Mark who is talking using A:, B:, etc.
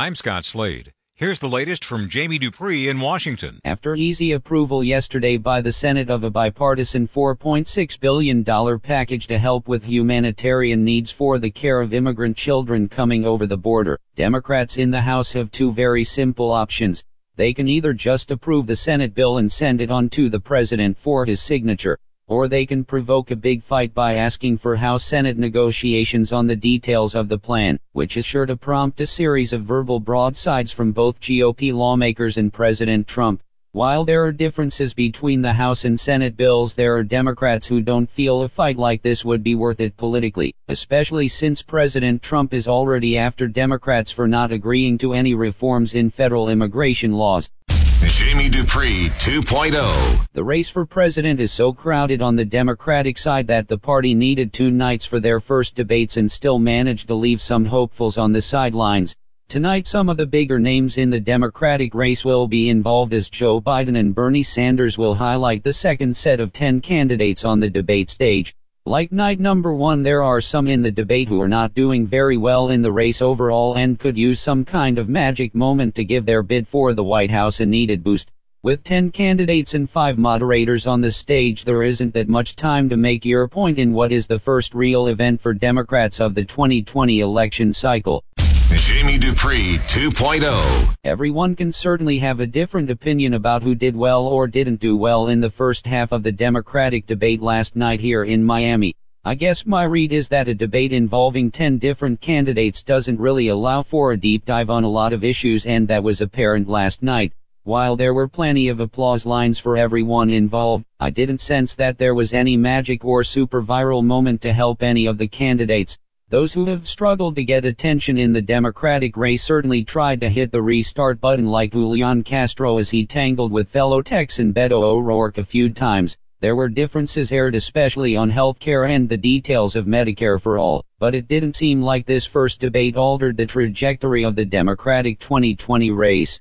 A: I'm Scott Slade. Here's the latest from Jamie Dupree in Washington.
B: After easy approval yesterday by the Senate of a bipartisan $4.6 billion package to help with humanitarian needs for the care of immigrant children coming over the border, Democrats in the House have two very simple options. They can either just approve the Senate bill and send it on to the President for his signature, or they can provoke a big fight by asking for House-Senate negotiations on the details of the plan, which is sure to prompt a series of verbal broadsides from both GOP lawmakers and President Trump. While there are differences between the House and Senate bills, there are Democrats who don't feel a fight like this would be worth it politically, especially since President Trump is already after Democrats for not agreeing to any reforms in federal immigration laws.
C: Jamie Dupree 2.0.
B: The race for president is so crowded on the Democratic side that the party needed two nights for their first debates and still managed to leave some hopefuls on the sidelines. Tonight some of the bigger names in the Democratic race will be involved as Joe Biden and Bernie Sanders will highlight the second set of 10 candidates on the debate stage. Like night number one, there are some in the debate who are not doing very well in the race overall and could use some kind of magic moment to give their bid for the White House a needed boost. With 10 candidates and 5 moderators on the stage, there isn't that much time to make your point in what is the first real event for Democrats of the 2020 election cycle.
C: Jamie Dupree 2.0.
B: Everyone can certainly have a different opinion about who did well or didn't do well in the first half of the Democratic debate last night here in Miami. I guess my read is that a debate involving 10 different candidates doesn't really allow for a deep dive on a lot of issues and that was apparent last night. While there were plenty of applause lines for everyone involved, I didn't sense that there was any magic or super viral moment to help any of the candidates. Those who have struggled to get attention in the Democratic race certainly tried to hit the restart button like Julian Castro as he tangled with fellow Texan Beto O'Rourke a few times. There were differences aired especially on healthcare and the details of Medicare for all, but it didn't seem like this first debate altered the trajectory of the Democratic 2020 race.